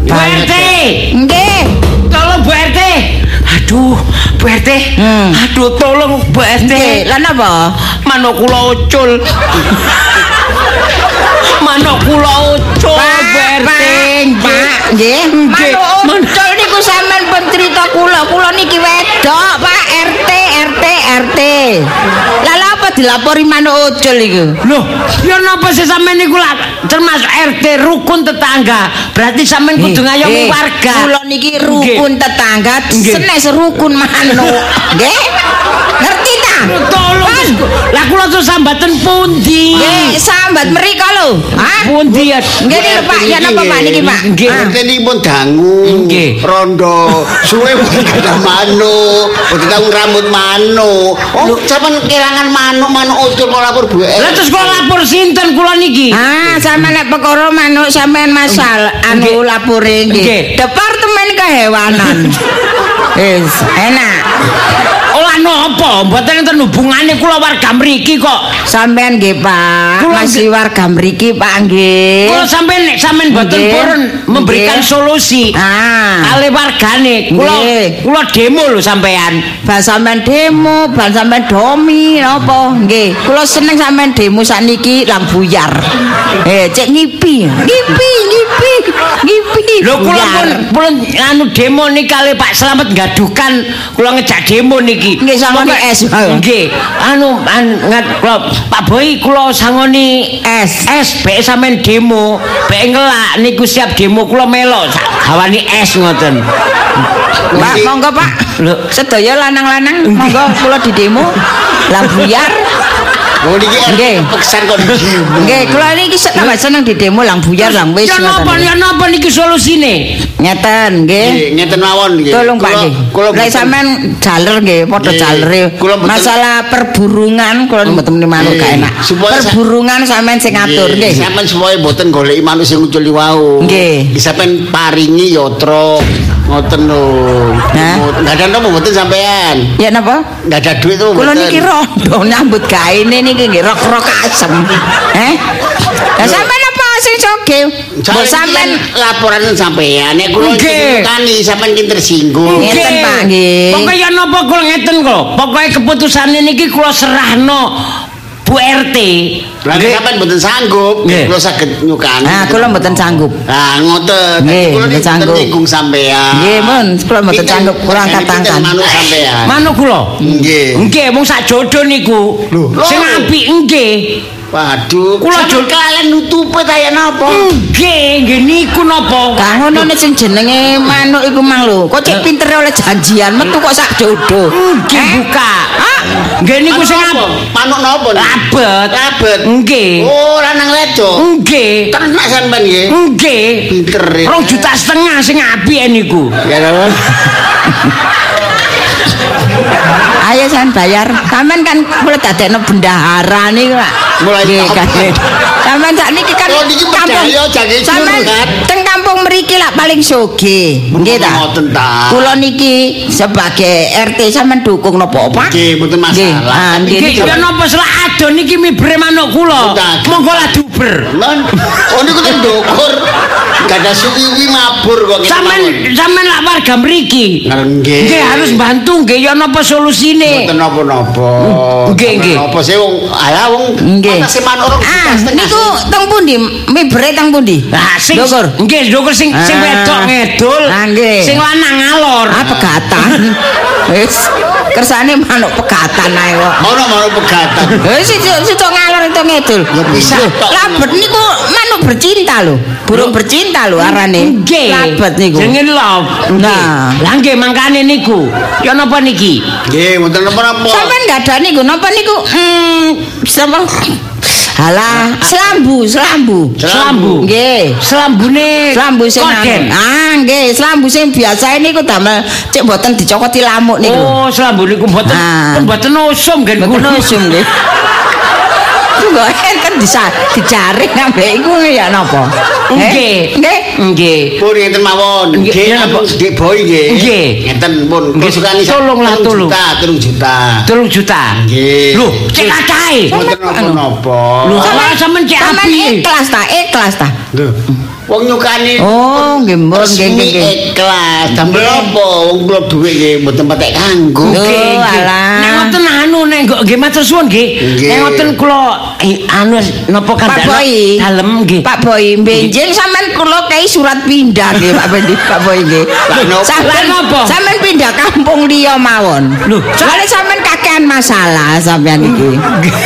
Bu RT, Nggih. tolong Bu RT. Aduh, Bu RT. Hmm. Aduh tolong Bu RT. Nggih, lan apa? Manuk kula ucul. Manuk kula ucul Bu RT. Pak, nggih. Manuk ucul niku sampean pencerita kula. Kula niki wedok, Pak RT, RT, RT. Lah dilapori manuk ucul iku? Loh, ya napa sih sampean niku termasuk RT rukun tetangga. Berarti sampean kudu ngayomi warga. Kula niki rukun tetangga, senes rukun manuk. Nggih? Tolong. Lah kula tuh sambatan pundi? Nggih, sambat mriko lho. Hah? Pundi ya? Nggih niki Pak, ya napa Pak niki Pak? Nggih. Nanti ini pun dangu, Nggih. rondo, suwe bukan ada manuk, bukan tahu rambut manuk. Oh, sampean kehilangan manuk, manuk ucul mau lapor bu. Lah terus kula lapor sinten kula niki? Ah, sampean nek perkara manuk sampean masal anu lapore Nggih. Departemen kehewanan. Wis, enak. Olah napa? Mboten enten hubungane kula warga mriki kok. Sampean nggih, Pak. Kula Masih warga mriki, Pak nggih. Kula sampean nek sampean mboten purun memberikan solusi. Ah. Ale wargane kula kula demo lho sampean. Ban sampean demo, ban sampean domi napa? Nggih, kula seneng sampean demo sakniki lang buyar. Eh, cek ngipi. Ngipi, ngipi. Ngipi. Lho kula pun pun anu demo niki kali Pak Slamet gadukan kula ngejak demo niki. Nggih, sangoni es. Nggih. Anu an, ngat Pak Boy kula sangoni Es. es bek sampean demo, bek ngelak niku siap demo kula melok sak gawani es ngoten. Pak, monggo Pak. Lho. Sedaya lanang-lanang monggo kula di demo. Lang buyar. Oh, ini Nggih. pesan kok di Nggih, kula niki se- tambah seneng di demo lang buyar lang wis Ya napa ya napa niki solusine? Ngeten nggih. Nggih, ngeten mawon nggih. Tolong Pak Kula- nggih. Lek mboten- sampean jaler nggih, padha Nggih. jalere. Mboten- Masalah perburungan kula mboten muni manuk Nggih. gak enak. Perburungan sampean sing ngatur nggih. Sampeyan supaya mboten goleki manuk sing ucul wau. Nggih. Nggih, Sampeyan paringi yatra ngoten lho. Enggak ada napa mboten sampean. Ya napa? Enggak ada duit. Kula mboten. niki rondo nyambut gaene niki nggih rok-rok asem. Eh? Lah sampean apa sing soge? Mbok sampean laporan sampean nek kula tani sampean ki tersinggung. Ngeten, Pak, nggih. Pokoke ya napa kula ngeten kok. Pokoke keputusane niki kula serahno Bu RT. Lah sampean mboten sanggup, kula saged nyukani. Nah, kula mboten sanggup. Ah, ngoten. Nggih, Kula mboten sanggup. nyinggung sampean. Nggih, mun, kula mboten sanggup, kula angkat pinten tangan. Manuk sampean. Manuk kula. Nggih. Nggih, mung sak jodoh niku. Lho. Sing apik nggih. Waduh, Kula jul- kalian nutupe kaya napa? Nggih, nggih niku napa? Gak ngono nek sing jenenge manuk iku mang lho. Kok cek pinter oleh janjian metu kok sak jodoh. Nggih Eh? buka. Nggih niku sing apik. Manuk napa? nih? Rabet. Rabet. Nggih. Oh, lanang ledo. Nggih. Tenak sampean nggih. Nggih. Pinter. ya. Rong juta setengah sing apik niku. Ya. Ayo sampean bayar. Sampean kan kula dadekno bendahara niku, Pak. Mulai Nggih. Sampean sakniki kan Oh, niki Sampean teng kampung mriki lah paling soge. Nggih ta? Ngoten ta. Kula niki sebagai RT sampean dukung napa, Pak? Nggih, mboten masalah. Ah, nggih. Ya napa salah adon niki mibre manuk kula. Monggo lah duber. Oh niku ten ndukur. Gak ada suwiwi mabur kok ngeten Sampean mawon. sampean lak warga mriki. Nggih. Nggih harus bantu nggih ya napa solusine. Mboten napa-napa. Nggih, nggih. Napa sih wong ala wong Nggih. ana sing manuk juta Ah, niku teng pundi? Mibre teng pundi? Lah sing nggih ndukur sing sing Ah. wedok ngedul. Ah, nggih. Sing lanang ngalor. Ah, pegatan. Wis kersane manuk pegatan ae kok. Ono manuk pegatan. Wis situ ngalor itu ngedul. Ya bisa. Labet niku manuk bercinta lho. Burung bercinta lho arane. Nggih. Labet niku. Jenenge love. Nah. Lah nggih mangkane niku. Ya napa niki? Nggih, mboten napa-napa. Sampeyan enggak ada niku napa niku? Hmm, sapa? Halah, selambu, selambu. Selambu. Nggih. Selambune Selambu sing anu. Ah, nggih, selambu sing biasa niku damel cek mboten dicokoti lamuk niku. Oh, selambu niku mboten Ah. mboten usum gen Mboten usum nggih. Kok enten bisa dicari ambek iku ya napa? Nggih. Nggih. Nggih. Pun ngeten mawon. Nggih, napa? Dik Boy nggih. Nggih. Ngeten pun. Nggih, Kusukani sak- tolong tolong. juta, telung juta. Telung juta. Nggih. Lho, cek akae. Mboten napa-napa. Lho, sampean cek api. ikhlas ta, ikhlas ta. Lho. Wong nyukani Oh, nggih mbon nggih nggih. ikhlas. Damel apa? Wong kula dhuwit nggih mboten patek kanggo. Nggih. Nek ngoten anu nek nggo- nggih matur suwun nggih. Nek ngoten kula eh, anu napa Pak kandhane Boy. dalem nggih. Pak Boy, benjing sampean kula kei surat pindah nggih Pak Bendi, Pak Boy nggih. Lah, napa? Sampean napa? Sampean pindah kampung liya mawon. Lho, soalnya sampean kakean masalah sampean iki.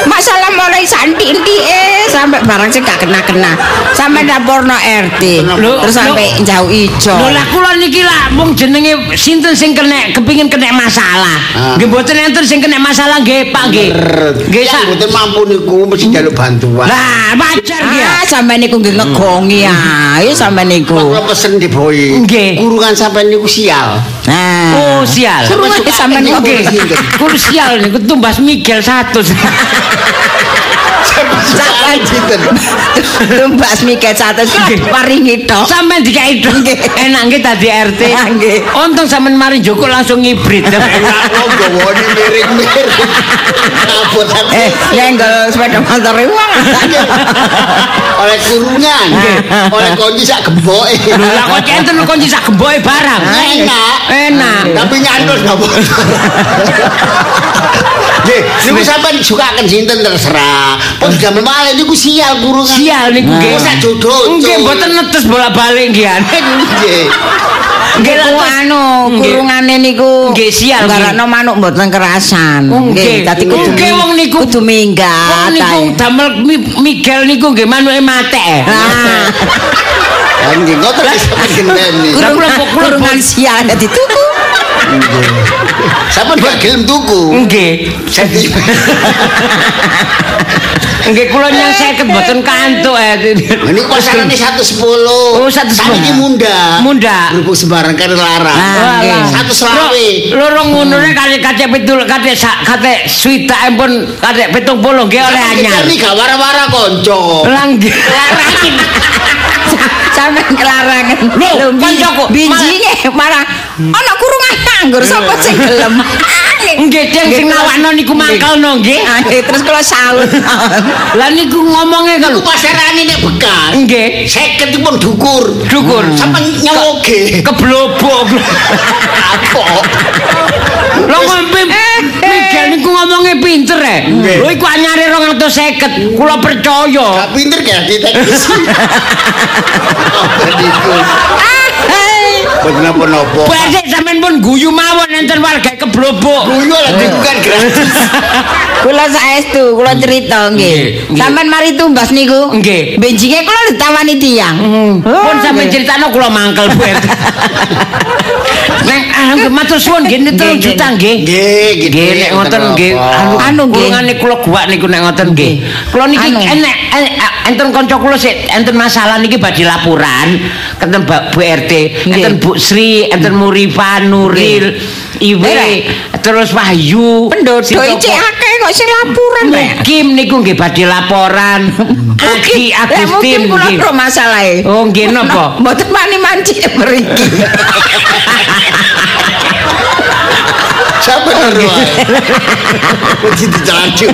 Masalah mulai santi-intike sampai barang sing gak kena-kena. Sampean laporno RT. Lho, Terus sampai jauh ijo. Lho lah kula niki lah mung jenenge sinten sing kena kepingin kena masalah. Ah. Nggih mboten enten sing kena masalah nggih Pak nggih. Nggih sak. mboten mampu niku mesti njaluk bantuan. Lah wajar nggih. ya. Ah, sampean niku nggih ngegongi ae sampean niku. Kula pesen di Boy. Kurungan sampean niku sial. Nah. Oh sial. Kurungan sampean niku. Krusial niku tumbas Miguel 100. Sampeyan sinten? Tumbas mikir satu Nggih. paringi tok. Sampeyan dikai dong. Enak nggih tadi RT. Nggih. Untung sampean mari Joko langsung ngibrit. Gawone miring-miring. Eh, nyenggol sepeda motor wong. oleh kurungan, oleh kunci sak gemboke. Lho lah kok enten kunci sak gemboke barang. Enak. Enak. Tapi nyantos gak. Nggih, niku sampean sukaken sinten terserah. Pun damel malih niku sial kurungan. Sial niku nggih. Wis sak jodoh. Nggih mboten netes bolak-balik nggih. Nggih. Nggih lah, terus- anu Nggih. kurungane niku. Nggih, sial. Garano manuk mboten kerasan. Oh, nggih. dadi kudu Nggih, wong niku- kudu minggat. Wong niku damel Mi- Miguel niku nggih manuke mate. Ah, Lah nggih ngoten wis. Lah, kurungan, kula- kula- kurungan sial dadi tuku. Sampeyan gak gelem tuku. Nggih. Nggih kula nyang 50 mboten kantuk eh. ini pasarane 110. Oh, 110. Saniki munda. Munda. Berhubung sembarang karo larang. Ah, nggih. Satu selawe. Loro ngono nek kate kate pitul kate kate swidak pun kate 70 nggih oleh anyar. Ini gak wara-wara konco. Lah nggih. Sampeyan kelarangan. Lho, kancaku, binjinge malah ana kurungan nganggur sapa sing gelem. Nggih yang sing nawakno niku mangkelno nggih. Terus kula saut. Lah niku ngomongnya Iku kalau pasarane nek bekas. nggih 50 itu pun dukur. Dukur. Sampai nyawoge. keblobok. Apa? Lho ngombe Miguel niku ngomongnya pinter eh. Lho iku anyare 250. Kula percaya. Gak pinter gak di Buat napa-napa. Badhe sampean pun guyu mawon enten warga keblobok. Guyu lah bukan gratis. Kula saestu, kula cerita Nggih, nggih. nggih. Sampeyan mari tumbas niku. Nggih. Benjinge kula ditawani tiyang. Pun sampean nggih. critakno kula mangkel Bu. Neng ah matur suwun nggih niku Nggih, 3 juta nggih. Nggih. Nggih nek ngoten nggih anu nggih. kurungane kula guak niku nek ngoten nggih. Kula niki enek, enten kanca kula sik enten masalah niki badhe laporan Mbak Bu RT, enten Bu Sri, enten Murifa, Nuril, Iwe, terus Wahyu. Sitoko. iki akeh kok sing laporan. Mukim niku nggih badhe laporan. Lah, Agustin mungkin kula masalahe. Oh nggih napa? Mboten mani manci mriki. Siapa naruh? Mesti dicacu.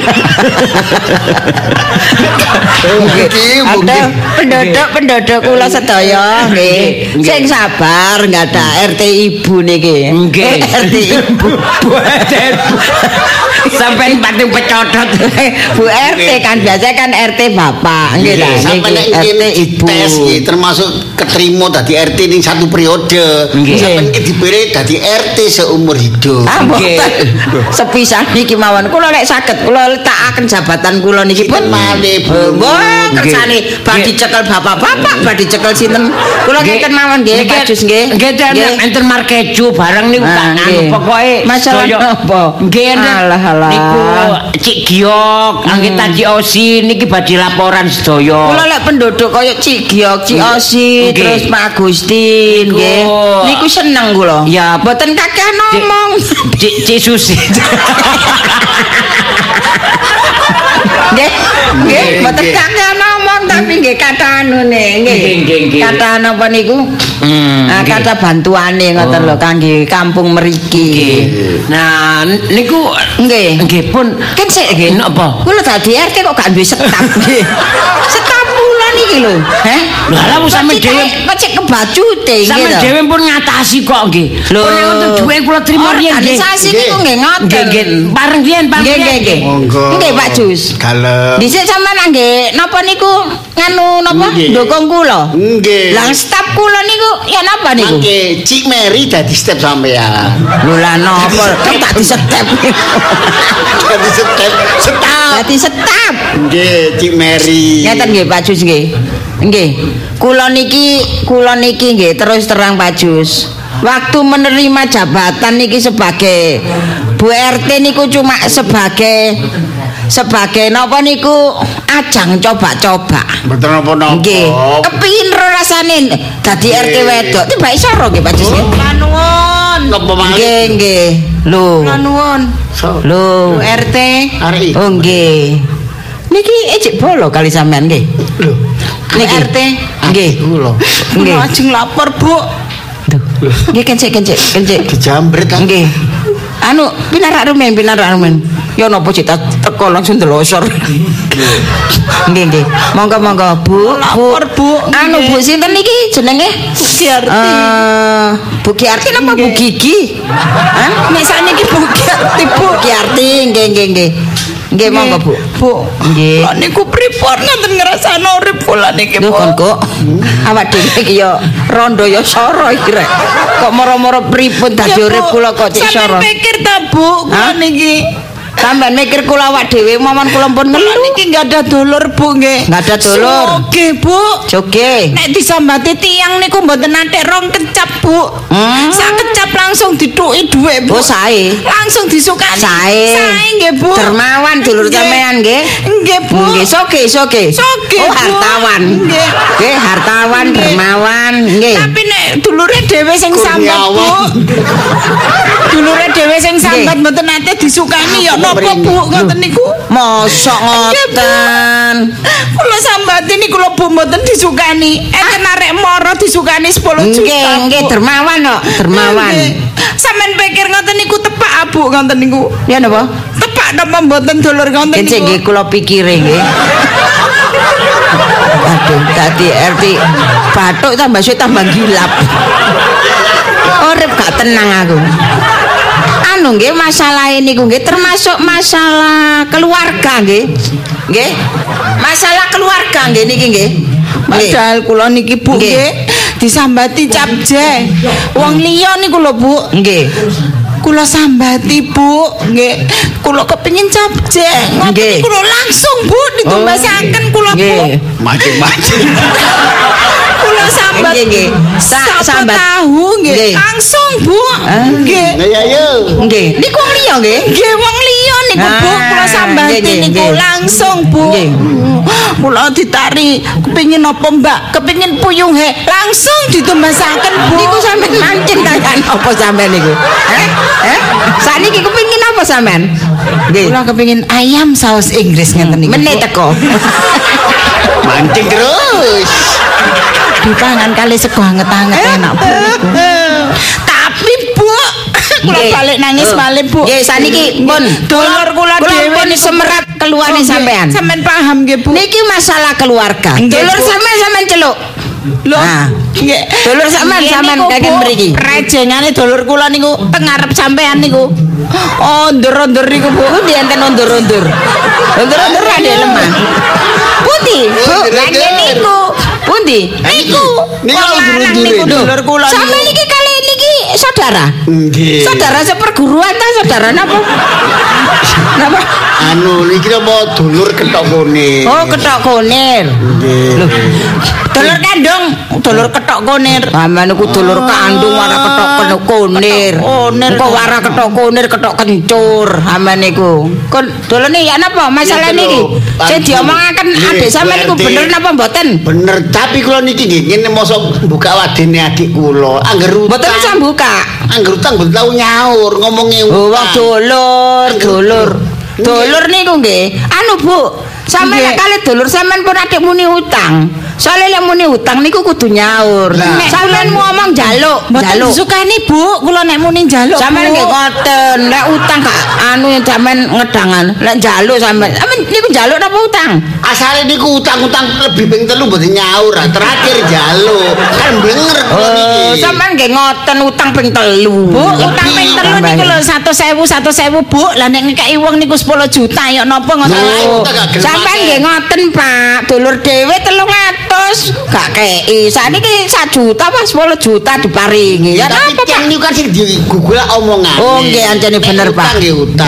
Mungkin, Ada mungkin. penduduk-penduduk kula sedaya nggih. Sing sabar nggak ada RT ibu niki. Nggih. RT ibu. Sampai pating pecodot. Bu RT kan biasa kan RT bapak nggih lah Sampai ini RT ibu. tes termasuk keterima dadi RT ning satu periode. Nggih. Sampai iki diberi dadi RT seumur hidup. Ah, Nggih. mboten. Sepisan niki mawon. Kula lek saged kula letakaken jabatan kula niki pun malih, Bu? Nggih. kersane badhe cekel bapak-bapak, badhe cekel sinten. Kula ngeken mawon nggih, kajus nggih. Nggih, enten enten markeju bareng niku Ah, tak anu nggih. pokoke Masalah napa? Nggih, enten Alah, alah. niku Cik Giok, anggit Taji Osi niki badhe laporan sedaya. Kula lek penduduk kaya Cik Giok, Cik. Osi, Nggih. terus Pak Agustin nggih. Niku seneng kula. Ya. Mboten kakek ngomong. Cik Cik Susi. Nggih. Nggih, mboten nggih. Tapi nggih kata anu nggih. Kata napa niku? Hmm, Ah, kata bantuane ngoten lho kangge kampung mriki. Nah, niku Nggih. nggih pun Kan sik nggih. Napa? Kula dadi RT kok gak duwe setap nggih. Setap niki lho. Heh. Lah, lah, wis sampe dhewe- Kok cek kebajute nggih. Sampe lho. dhewe pun ngatasi kok nggih. Lho. Nek untuk duwe kula trimo riyen nggih. Organisasi niku nggih ngoten. Nggih, nggih. Bareng riyen, bareng Nggih, nggih, nggih. Monggo. Nggih, Pak Jus. Galem. Dhisik sampean nggih napa niku nganu napa Nggih. ndukung kula. Nggih. Lah staf kula niku ya napa niku? Mangke Cik Mary dadi step sampean. Lho lah napa kok tak disetep. Dadi step setap. Dadi setap. Nggih, Cik Mary. Ngeten nggih Pak Jus nggih. Nggih. Kula niki kula niki nggih terus terang Pak Jus. Waktu menerima jabatan niki sebagai Bu RT niku cuma sebagai sebagai napa niku ajang coba-coba. Mboten napa-napa. Nggih. Kepingin rasane dadi. RT wedok. Tiba iso ro nggih Pak Jus nggih. Nuwun. Napa malih? Nggih, nggih. Lho. nuwun. Lho, RT. Oh nggih. Niki ejek bolo kali sampean nggih. Lho. Niki RT nggih. Kula. Nggih. Ajeng lapor, Bu. Duh. Nggih kencik kencik kencik. Dijambret. Nggih. Anu pinarak rumen pinarak rumen. Ya napa cita teko langsung delosor. Nggih nggih. Monggo monggo Bu. Lapor, Bu. Anu. Bu sinten niki jenenge? Giarti. Eh, Bu Giarti napa Bu Gigi? Hah? Nek sakniki Bu Giarti, Bu. Bu Giarti nggih nggih nggih. Nggih monggo Bu. Bu. Nggih. Kok niku pripun ngoten ngrasakno urip kula niki, Lho Bu. kon kok awak dhewe iki ya rondo ya soro iki rek. Kok moro-moro pripun dadi urip kula kok cek sampean soro. pikir ta, Bu, kula niki. Sampeyan mikir kula awak dhewe momon kula pun ngelu. niki enggak ada dulur, Bu, nggih. Nggak ada dulur. Oke, Bu. Joge. Nek disambati tiang niku mboten nanti rong kecap, Bu. Hmm. Sak kecap langsung dituki dhuwit, Bu. Oh sae. Langsung disukani. Sae. Sae nggih, Bu. Dermawan dulur sampean nggih. Nggih, Bu. Nggih, soge soge. Soge, Oh, Bu. hartawan. Nggih. Nggih, hartawan, dermawan, nggih. Tapi nek dulure dhewe sing sambat, Bu. Dulure dhewe sing sambat Nggih. mboten nate disukani ya napa, Bu? Ngoten niku. Mosok ngoten. Kula sambati niku lho Bu mboten disukani. Enten arek moro disukani 10 juta. Nggih, nggih, dermawan kok, dermawan. Nggih. Sampeyan pikir ngoten niku tepak ah, Bu ngoten niku. Ya napa? Tepak napa mboten dulur ngoten Kencing nggih niku. kula pikire nggih. Aduh, dadi RT batuk tambah suwe tambah gilap. Urip gak tenang aku. Anu nggih masalah ini nggih termasuk masalah keluarga nggih. Nggih. Masalah keluarga nggih niki nggih. Padahal kula niki Bu Nggih. disambati capje. Wong liya niku lho Bu. Nggih. Kula sambati Bu, nggih. Kula kepengin capje. Nggih. niku lho langsung Bu ditumbasaken kula Bu. Nggih. Macem-macem. Kula sambat. Nggih, sambat. tahu nggih. Langsung Bu. Nggih. Ya yo. Nggih. Niku wong liya nggih. Nggih wong liya niku Bu, kula sambati niku langsung Bu. Nggih. Kula ditari kepengin apa Mbak? Kepengin puyung he. Langsung ditumbasaken Bu. Niku sampean mancing tangan apa sampean niku? Heh? Heh? Saniki kepengin apa sampean? Nggih. Kula kepengin ayam saus Inggris ngeten niku. Meneh teko. Mancing terus. Dipangan kali sego anget-anget enak Bu. Tapi Bu, kula balik nangis Oh. malih Bu. Nggih, saniki pun Dulur kula dhewe pun semerat keluarne Oh, sampean. Sampean paham nggih Bu. Niki masalah keluarga. Bu. sampean sampean celuk. Lho, Nah. nggih. Dulur sampean sampean Bu, mriki. Rejengane dulur kula niku teng ngarep sampean niku. Oh, ndur-ndur niku Bu. Pundi enten undur-undur. Undur-undur ada lemah. Pundi? Bu, lagi niku. Pundi? Niku. Niku Wong lanang undur-undur niku ini. dulur kula Sama niku. niki kali niki saudara. Nggih. Saudara seperguruan ta saudara napa? Napa? Anu niki apa dulur ketok kuning. Oh, ketok konir. Nggih. Dulur kandung, dulur ketok konir. Sama niku dulur kandung wara ketok konir. konir. Engko wara ketok konir, ketok kencur. Sama niku. Kon dulune ya napa masalah niki? Saya diomongaken adik sampean niku bener napa mboten? Bener, tapi kula niki nggih ngene mosok buka wadene adik kula. Angger utang. Mboten bisa buka. Angger utang mboten tau nyaur ngomongi Oh, wong dulur, dulur. Dulur niku nggih. Anu, Bu. Sampe Nggih. nek kali dulur sampean pun adik muni utang. Soale lek muni utang niku kudu nyaur. Lah. Sampean ngomong jaluk, Mboten jaluk. disukani, Bu. Kula nek muni njaluk. Sampeyan nggih ngoten, lek utang gak anu sampean ngedangan, lek njaluk sampean. Sampeyan niku njaluk napa utang? Asale niku utang-utang lebih ping telu mboten nyaur, terakhir jaluk. Kan blenger kula Oh, niki. sampean nggih ngoten utang ping telu. Bu, utang ping telu niku lho 100.000 100.000 Bu. Lah nek ngekeki wong niku 10 juta ya napa ngoten. Oh, sampean akeh. nggih ngoten, Pak. Dulur dhewe 300 gak kei. Saniki 1 juta apa 10 juta diparingi. Ya Tapi napa, Pak? niku kan sing digugul omongan. Oh, nggih anjene bener, Pak.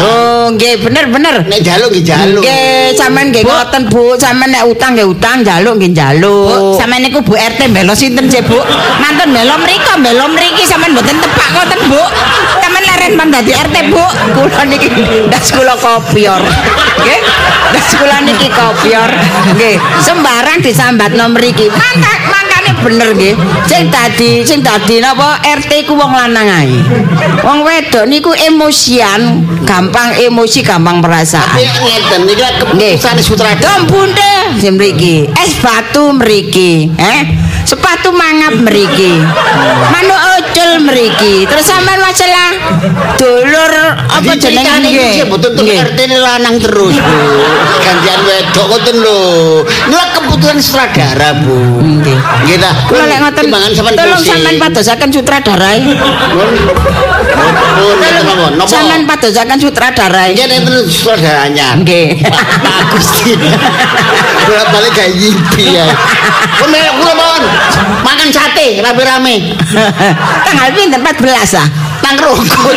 Oh, nggih bener bener. Nek jaluk nggih jaluk. Nggih, sampean nggih ngoten, Bu. Sampean nek utang nggih utang, njaluk nggih Bu, njaluk. sampean niku Bu RT mbelo sinten sih, Bu? Mantun mbelo mriko, mbelo mriki sampean mboten tepak ngoten, Bu. Sampean leren man dadi RT, Bu. Kula niki ndas kula kopior. Nggih. Ndas kula niki kopior. Nggih, sembarang disambatno mriki. Mangka mangkane bener nggih. Sing dadi sing dadi napa RT ku wong lanang ae. Wong wedok niku emosian, gampang emosi, gampang Tapi perasaan. ngeten niki kan Nggih. keputusan sutradara. Dom bunde sing mriki. Es batu mriki, eh? Sepatu mangap mriki. Manuk ocul mriki. Terus sampean masalah dulur apa jenenge nggih? RT ini lanang terus, Bu. Gantian wedok ngoten lho. Niku keputusan sutradara, Bu. Nggih. Nggih ta. Kula lek ngoten tolong sampean padosaken sutradara. Sampean padosaken sutradara. Nggih enten sutradaranya. Nggih. Bagus. bolak balik kayak ngimpi ya. Pemirsa kula mawon makan sate rame-rame. Tanggal pinten 14 ah. Nang rukun